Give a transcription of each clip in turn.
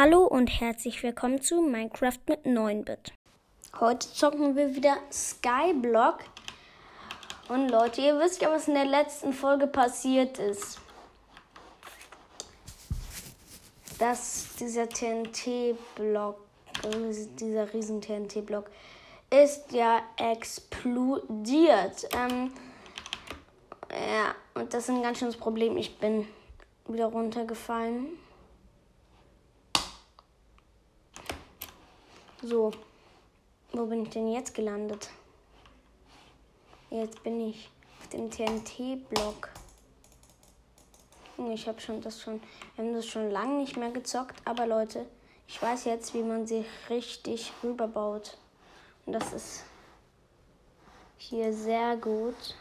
Hallo und herzlich willkommen zu Minecraft mit 9-Bit. Heute zocken wir wieder Skyblock. Und Leute, ihr wisst ja, was in der letzten Folge passiert ist. Dass dieser TNT-Block, dieser riesen TNT-Block, ist ja explodiert. Ähm, ja, und das ist ein ganz schönes Problem. Ich bin wieder runtergefallen. So, wo bin ich denn jetzt gelandet? Jetzt bin ich auf dem TNT-Block. Ich habe schon das schon, wir haben das schon lange nicht mehr gezockt, aber Leute, ich weiß jetzt, wie man sie richtig rüberbaut. Und das ist hier sehr gut.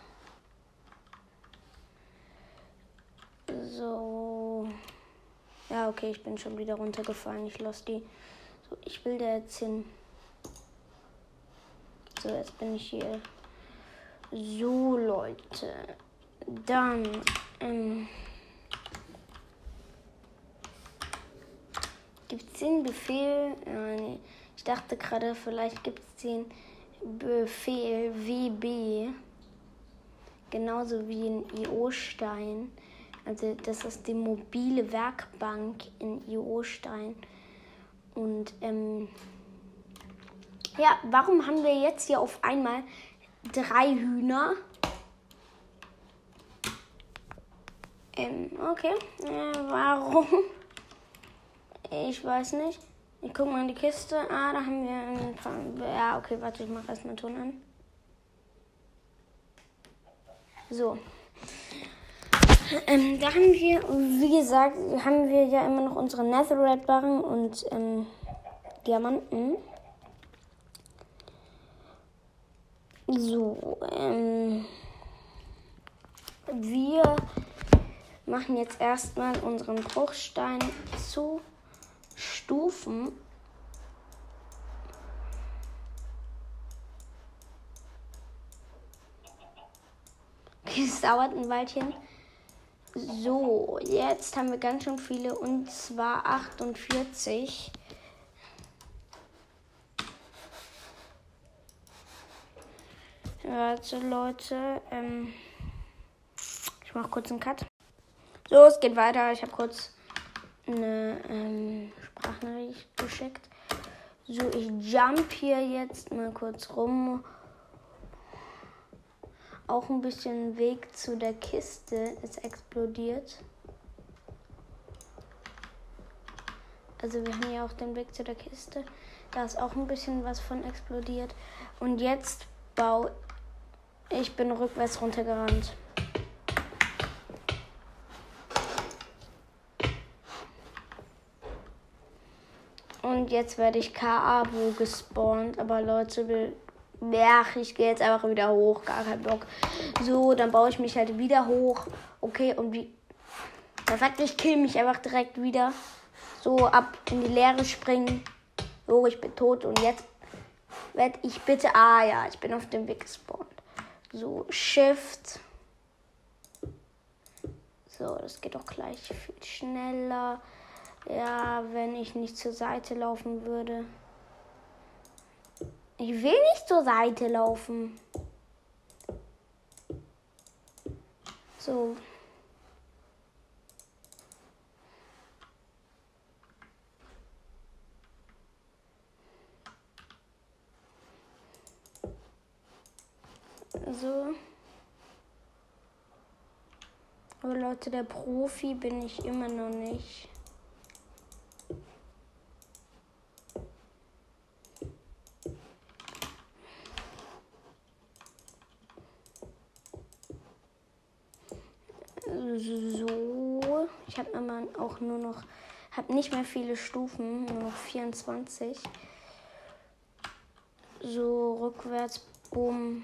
So. Ja, okay, ich bin schon wieder runtergefallen. Ich lasse die. So, ich will da jetzt hin. So, jetzt bin ich hier. So, Leute. Dann. Ähm, gibt es den Befehl? Ja, nee. Ich dachte gerade, vielleicht gibt es den Befehl WB. Genauso wie in IO-Stein. Also das ist die mobile Werkbank in IO-Stein. Und ähm, ja, warum haben wir jetzt hier auf einmal drei Hühner? Ähm, okay. Äh, warum? Ich weiß nicht. Ich guck mal in die Kiste. Ah, da haben wir ein paar. Ja, okay, warte, ich mache erstmal Ton an. So. Ähm, da haben wir, wie gesagt, haben wir ja immer noch unsere Netherite-Barren und ähm, Diamanten. So, ähm, wir machen jetzt erstmal unseren Bruchstein zu Stufen. Es dauert ein Weilchen. So, jetzt haben wir ganz schön viele und zwar 48. Warte, Leute. Ähm, ich mache kurz einen Cut. So, es geht weiter. Ich habe kurz eine ähm, Sprachnachricht geschickt. So, ich jump hier jetzt mal kurz rum auch ein bisschen Weg zu der Kiste ist explodiert. Also wir haben ja auch den Weg zu der Kiste. Da ist auch ein bisschen was von explodiert. Und jetzt baue ich bin rückwärts runtergerannt. Und jetzt werde ich KA wo gespawnt. Aber Leute, Ach, ich gehe jetzt einfach wieder hoch. Gar kein Bock. So, dann baue ich mich halt wieder hoch. Okay, und wie. Perfekt, ich kill mich einfach direkt wieder. So, ab in die Leere springen. So, ich bin tot. Und jetzt werde ich bitte. Ah ja, ich bin auf dem Weg gespawnt. So, Shift. So, das geht doch gleich viel schneller. Ja, wenn ich nicht zur Seite laufen würde. Ich will nicht zur Seite laufen. So. So. Aber Leute, der Profi bin ich immer noch nicht. So, ich habe immer auch nur noch, habe nicht mehr viele Stufen, nur noch 24. So, rückwärts, bumm.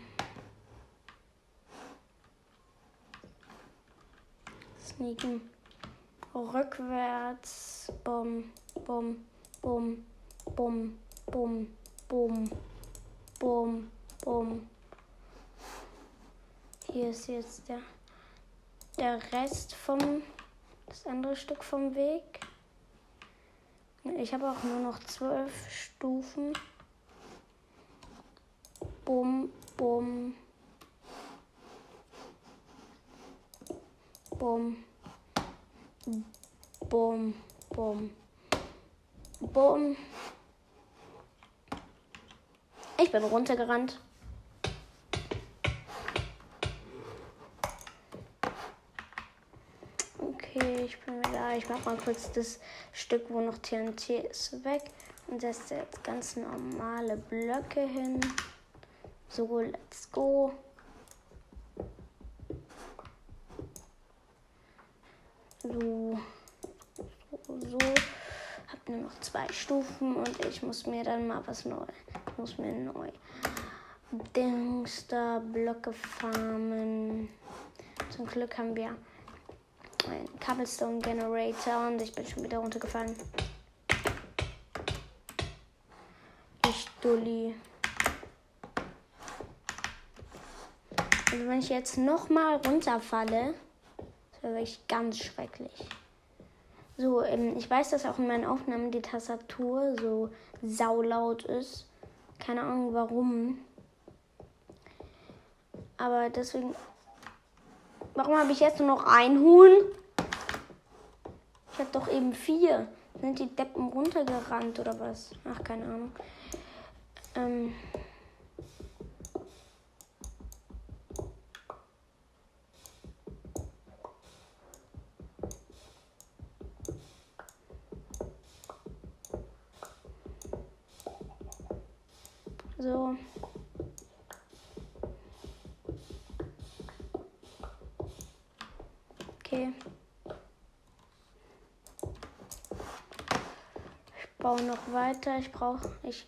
Sneaken. Rückwärts, bumm, bumm, bumm, bumm, bumm, bumm, bumm, bumm. Hier ist jetzt der der Rest vom, das andere Stück vom Weg. Ich habe auch nur noch zwölf Stufen. Bum, bum. Bum. Bum, bum. Bum. Ich bin runtergerannt. Ich bin wieder. Ich mach mal kurz das Stück, wo noch TNT ist, weg und setze jetzt ganz normale Blöcke hin. So, let's go. So, so, so. Hab nur noch zwei Stufen und ich muss mir dann mal was neu. Ich muss mir neu Dings da Blöcke farmen. Zum Glück haben wir einen Cobblestone Generator und ich bin schon wieder runtergefallen. Ich Dulli. Also wenn ich jetzt nochmal runterfalle, das wäre wirklich ganz schrecklich. So, ähm, ich weiß, dass auch in meinen Aufnahmen die Tastatur so saulaut ist. Keine Ahnung warum. Aber deswegen. Warum habe ich jetzt nur noch ein Huhn? Ich habe doch eben vier. Sind die Deppen runtergerannt oder was? Ach, keine Ahnung. Ähm. So. Baue noch weiter. Ich brauche. Ich.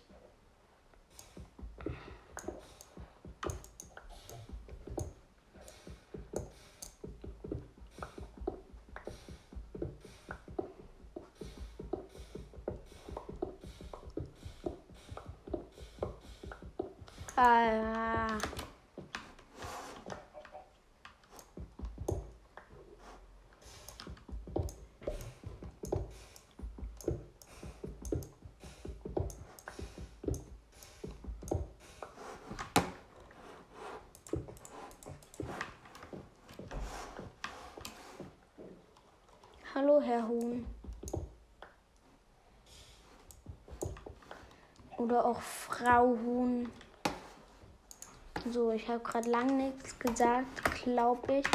Hallo, Herr Huhn. Oder auch Frau Huhn. So, ich habe gerade lang nichts gesagt, glaube ich.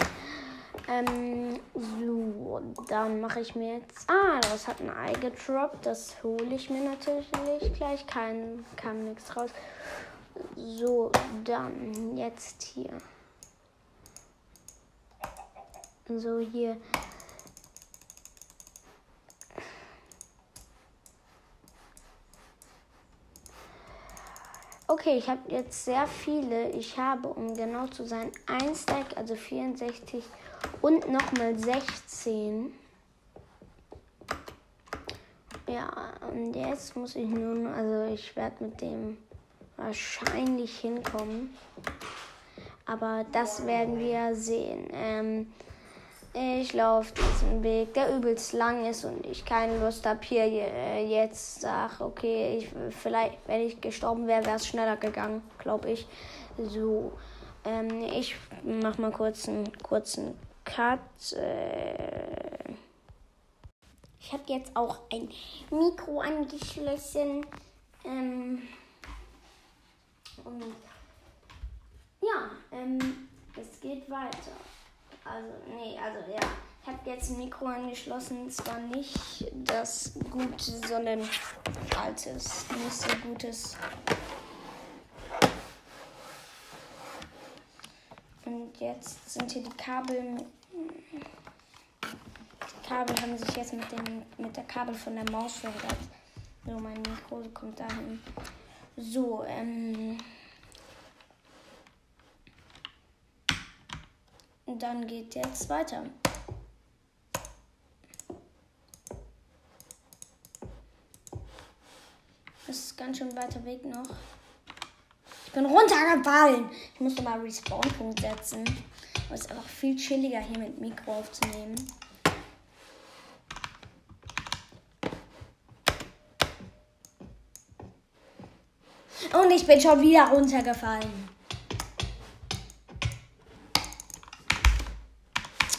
Ähm, so, dann mache ich mir jetzt. Ah, das hat ein Ei gedroppt. Das hole ich mir natürlich gleich. Kein, kam nichts raus. So, dann jetzt hier. So, hier. Okay, ich habe jetzt sehr viele. Ich habe, um genau zu sein, ein Stack, also 64 und nochmal 16. Ja, und jetzt muss ich nun, also ich werde mit dem wahrscheinlich hinkommen. Aber das werden wir sehen. Ähm, ich laufe diesen Weg, der übelst lang ist und ich keine Lust habe, hier jetzt sag, okay, ich, vielleicht, wenn ich gestorben wäre, wäre es schneller gegangen, glaube ich. So, ähm, ich mach mal kurz einen kurzen Cut. Äh ich habe jetzt auch ein Mikro angeschlossen. Ähm und ja, ähm, es geht weiter. Also, nee, also ja. Ich habe jetzt ein Mikro angeschlossen. Zwar nicht das Gute, sondern altes, nicht so gutes. Und jetzt sind hier die Kabel. Die Kabel haben sich jetzt mit, dem, mit der Kabel von der Maus verändert. So, mein Mikro kommt dahin. So, ähm. Und dann geht jetzt weiter. Das ist ganz schön weiter Weg noch. Ich bin runtergefallen. Ich musste mal Respawn-Punkt setzen. Es ist einfach viel chilliger, hier mit Mikro aufzunehmen. Und ich bin schon wieder runtergefallen.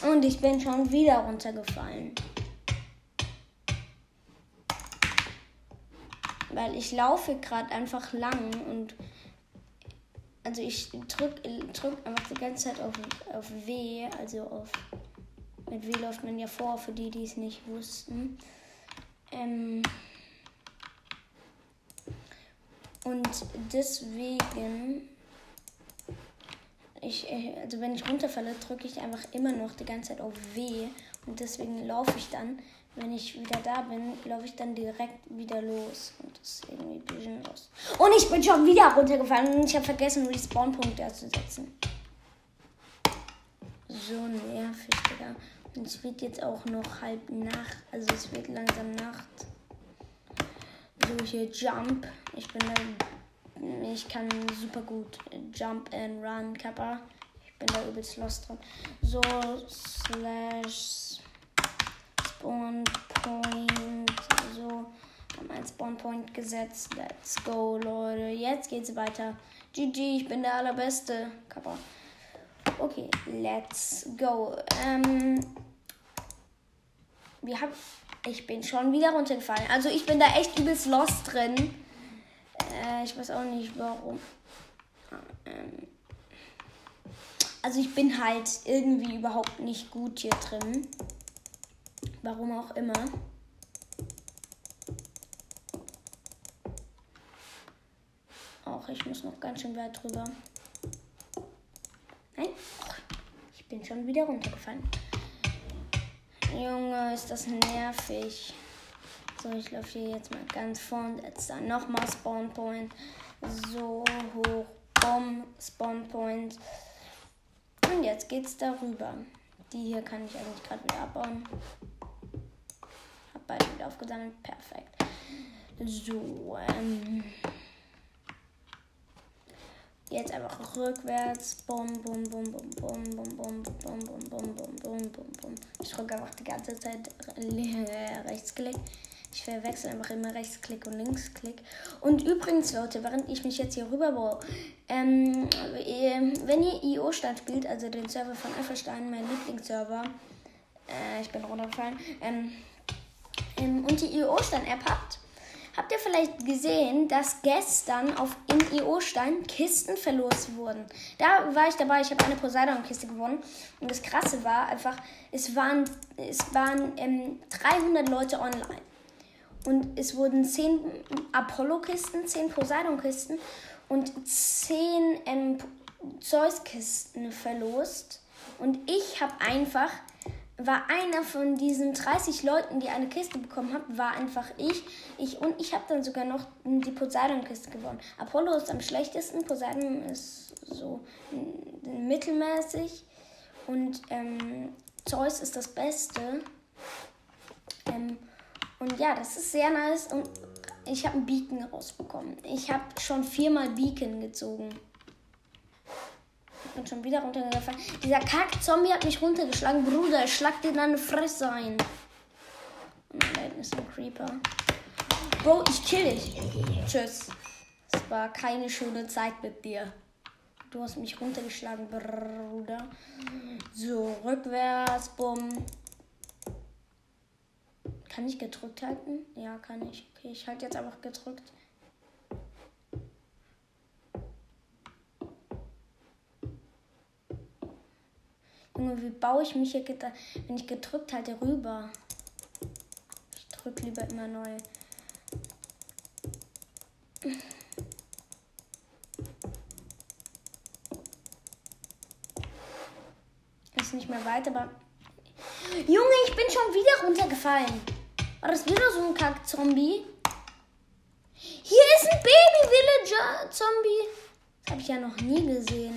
Und ich bin schon wieder runtergefallen. Weil ich laufe gerade einfach lang und also ich drück, drück einfach die ganze Zeit auf, auf W, also auf mit W läuft man ja vor, für die, die es nicht wussten. Ähm und deswegen, ich, äh, also wenn ich runterfalle, drücke ich einfach immer noch die ganze Zeit auf W und deswegen laufe ich dann, wenn ich wieder da bin, laufe ich dann direkt wieder los und das ist irgendwie ein bisschen los. Und ich bin schon wieder runtergefallen und ich habe vergessen, Respawn-Punkte setzen. So nervig, Digga. Und es wird jetzt auch noch halb Nacht, also es wird langsam Nacht. So, hier Jump. Ich bin da, ich kann super gut Jump and Run, Kappa. Ich bin da übelst lost drin. So, slash Spawn Point. So, haben ein Spawn Point gesetzt. Let's go, Leute. Jetzt geht's weiter. GG, ich bin der allerbeste. Kappa. Okay, let's go. Ähm, wir haben. Ich bin schon wieder runtergefallen. Also ich bin da echt übelst lost drin. Äh, ich weiß auch nicht warum. Ähm, also ich bin halt irgendwie überhaupt nicht gut hier drin. Warum auch immer. Auch ich muss noch ganz schön weit drüber. Nein. Ich bin schon wieder runtergefallen. Junge, ist das nervig. So, ich laufe hier jetzt mal ganz vorn. Jetzt dann nochmal Spawn Point. So hoch. Bomb, Spawn Point. Und jetzt geht's darüber. Die hier kann ich eigentlich gerade wieder abbauen. Hab beide wieder aufgesammelt. Perfekt. So, ähm. Jetzt einfach rückwärts. Bum, bum, bum, bum, bum, bum, bum, bum, bum, bum, bum, bum, bum, bum. Ich drücke einfach die ganze Zeit Rechtsklick. Ich verwechsel einfach immer Rechtsklick und Linksklick. Und übrigens, Leute, während ich mich jetzt hier rüber baue, ähm, wenn ihr IO-Stand spielt, also den Server von Effelstein, mein Lieblingsserver, äh, ich bin runtergefallen, ähm, ähm, und die IO-Stand-App habt, Habt ihr vielleicht gesehen, dass gestern auf im IO-Stein Kisten verlost wurden? Da war ich dabei, ich habe eine Poseidon-Kiste gewonnen. Und das Krasse war einfach, es waren, es waren ähm, 300 Leute online. Und es wurden 10 Apollo-Kisten, 10 Poseidon-Kisten und 10 ähm, Zeus-Kisten verlost. Und ich habe einfach war einer von diesen 30 Leuten, die eine Kiste bekommen haben, war einfach ich. ich und ich habe dann sogar noch die Poseidon-Kiste gewonnen. Apollo ist am schlechtesten, Poseidon ist so mittelmäßig und ähm, Zeus ist das Beste. Ähm, und ja, das ist sehr nice und ich habe ein Beacon rausbekommen. Ich habe schon viermal Beacon gezogen bin schon wieder runtergefallen. Dieser Kack-Zombie hat mich runtergeschlagen. Bruder, ich schlag dir deine Fresse ein. Und da ist ein Creeper. Bro, ich kill dich. Tschüss. Es war keine schöne Zeit mit dir. Du hast mich runtergeschlagen, Bruder. So, rückwärts, bumm. Kann ich gedrückt halten? Ja, kann ich. Okay, ich halte jetzt einfach gedrückt. Junge, wie baue ich mich hier, wenn ich gedrückt halte, rüber? Ich drücke lieber immer neu. Ist nicht mehr weiter, aber. Junge, ich bin schon wieder runtergefallen. War das wieder so ein Kack-Zombie? Hier ist ein Baby-Villager-Zombie. Das habe ich ja noch nie gesehen.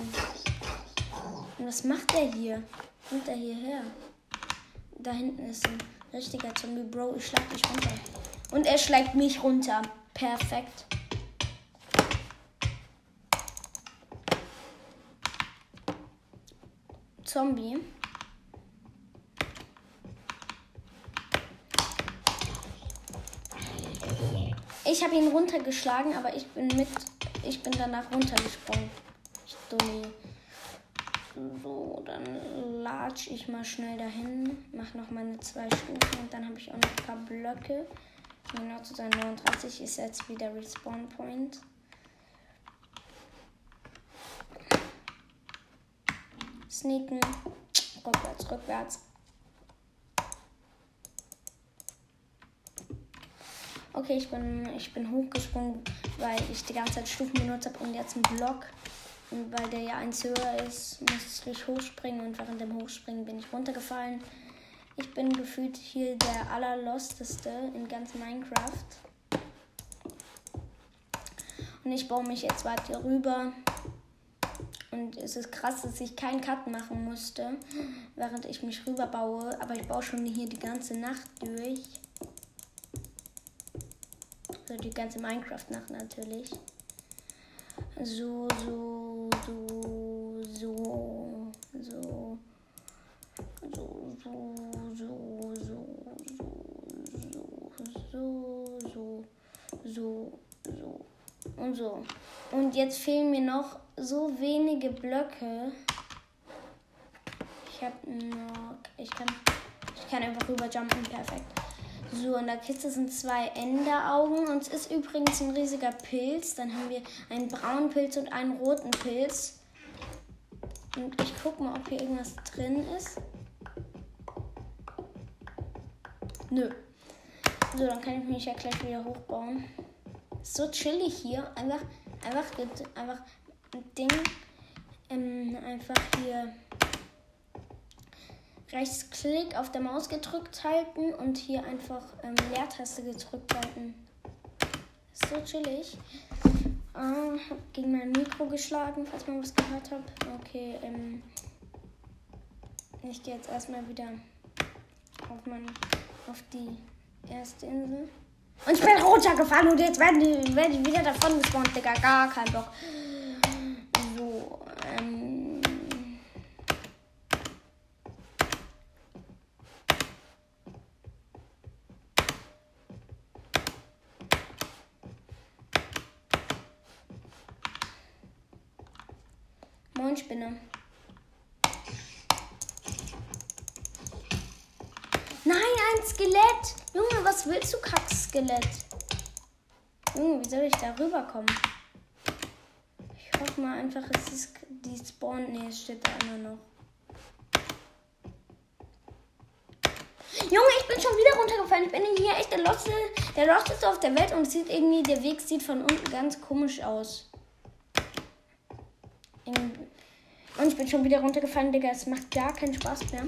Und was macht der hier? Kommt er hierher? Da hinten ist ein richtiger Zombie. Bro, ich schlag dich runter. Und er schlägt mich runter. Perfekt. Zombie. Ich habe ihn runtergeschlagen, aber ich bin mit ich bin danach runtergesprungen. Ich dummi. So, dann latsch ich mal schnell dahin, mach noch meine zwei Stufen und dann habe ich auch noch ein paar Blöcke. Genau zu sein 39 ist jetzt wieder Respawn Point. Sneaken. Rückwärts, rückwärts. Okay, ich bin, ich bin hochgesprungen, weil ich die ganze Zeit Stufen benutzt habe und jetzt einen Block. Und weil der ja eins höher ist, musste ich hochspringen und während dem Hochspringen bin ich runtergefallen. Ich bin gefühlt hier der allerlosteste in ganz Minecraft. Und ich baue mich jetzt weiter rüber. Und es ist krass, dass ich keinen Cut machen musste, während ich mich rüber baue. Aber ich baue schon hier die ganze Nacht durch. Also die ganze Minecraft-Nacht natürlich. So, so, so, so, so. So, so, so, so, so, so, so, so, so und so. Und jetzt fehlen mir noch so wenige Blöcke. Ich habe noch. Ich kann. Ich kann einfach rüberjumpen. Perfekt. So, in der Kiste sind zwei Enderaugen. Und es ist übrigens ein riesiger Pilz. Dann haben wir einen braunen Pilz und einen roten Pilz. Und ich gucke mal, ob hier irgendwas drin ist. Nö. So, dann kann ich mich ja gleich wieder hochbauen. So chillig hier. Einfach, einfach, einfach Ding. Ähm, einfach hier Rechtsklick auf der Maus gedrückt halten und hier einfach ähm, Leertaste gedrückt halten. So chillig. Äh, hab gegen mein Mikro geschlagen, falls man was gehört hat. Okay, ähm, ich gehe jetzt erstmal wieder auf, mein, auf die erste Insel. Und ich bin runtergefallen und jetzt werde werd ich wieder davon gespawnt, Digga. Gar kein Bock. So, ähm. Moin Spinne. Nein, ein Skelett. Junge, willst du, Kackskelett? Junge, wie soll ich da rüberkommen? Ich hoffe mal einfach, es ist die Spawn. Nee, es steht da immer noch. Junge, ich bin schon wieder runtergefallen. Ich bin hier echt der Losteste, der Losteste auf der Welt und es sieht irgendwie, der Weg sieht von unten ganz komisch aus. Und ich bin schon wieder runtergefallen, Digga. Es macht gar keinen Spaß mehr.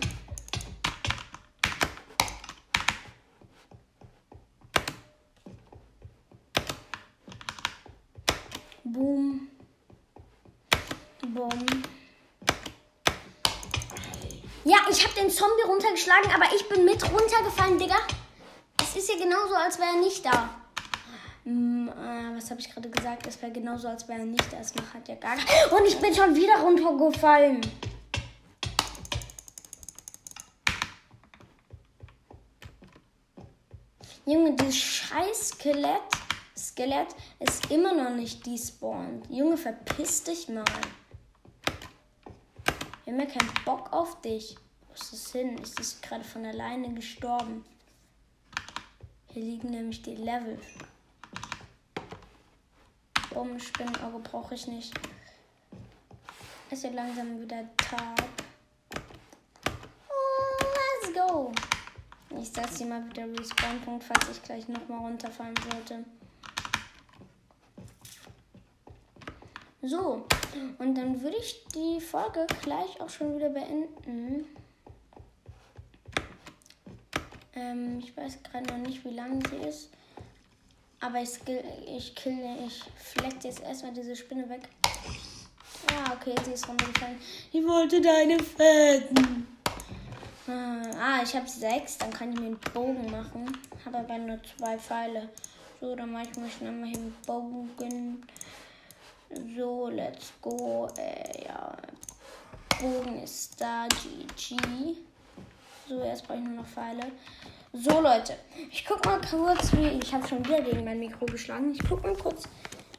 Ja, ich habe den Zombie runtergeschlagen, aber ich bin mit runtergefallen, Digga. Es ist ja genauso, als wäre er nicht da. Hm, äh, was habe ich gerade gesagt? Es wäre genauso, als wäre er nicht da. Es macht ja gar nicht. Und ich bin schon wieder runtergefallen. Junge, dieses scheiß Skelett Skelett ist immer noch nicht despawned. Junge, verpiss dich mal. Wir haben ja keinen Bock auf dich. Wo ist das hin? Ist das gerade von alleine gestorben? Hier liegen nämlich die Level. Bumm, Spinnenauge brauche ich nicht. Ist ja langsam wieder Tag. Oh, let's go. Ich setze hier mal wieder Respawn-Punkt, falls ich gleich nochmal runterfallen sollte. So, und dann würde ich die Folge gleich auch schon wieder beenden. Ähm, ich weiß gerade noch nicht, wie lang sie ist. Aber ich, ich kill, ich fleck jetzt erstmal diese Spinne weg. Ja, okay, sie ist runtergefallen. Ich wollte deine Fäden. Ah, ich habe sechs, dann kann ich mir einen Bogen machen. Habe aber nur zwei Pfeile. So, dann mache ich mir schnell mal einen Bogen. So, let's go. Äh, ja. Bogen ist da. GG. So, jetzt brauche ich nur noch Pfeile. So, Leute. Ich guck mal kurz, wie. Ich habe schon wieder gegen mein Mikro geschlagen. Ich guck mal kurz,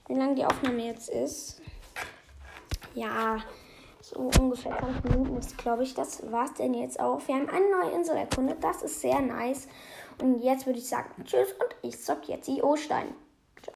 wie lange die Aufnahme jetzt ist. Ja, so ungefähr 20 Minuten ist, glaube ich. Das war's denn jetzt auch. Wir haben eine neue Insel erkundet. Das ist sehr nice. Und jetzt würde ich sagen, tschüss und ich zock jetzt die O-Stein.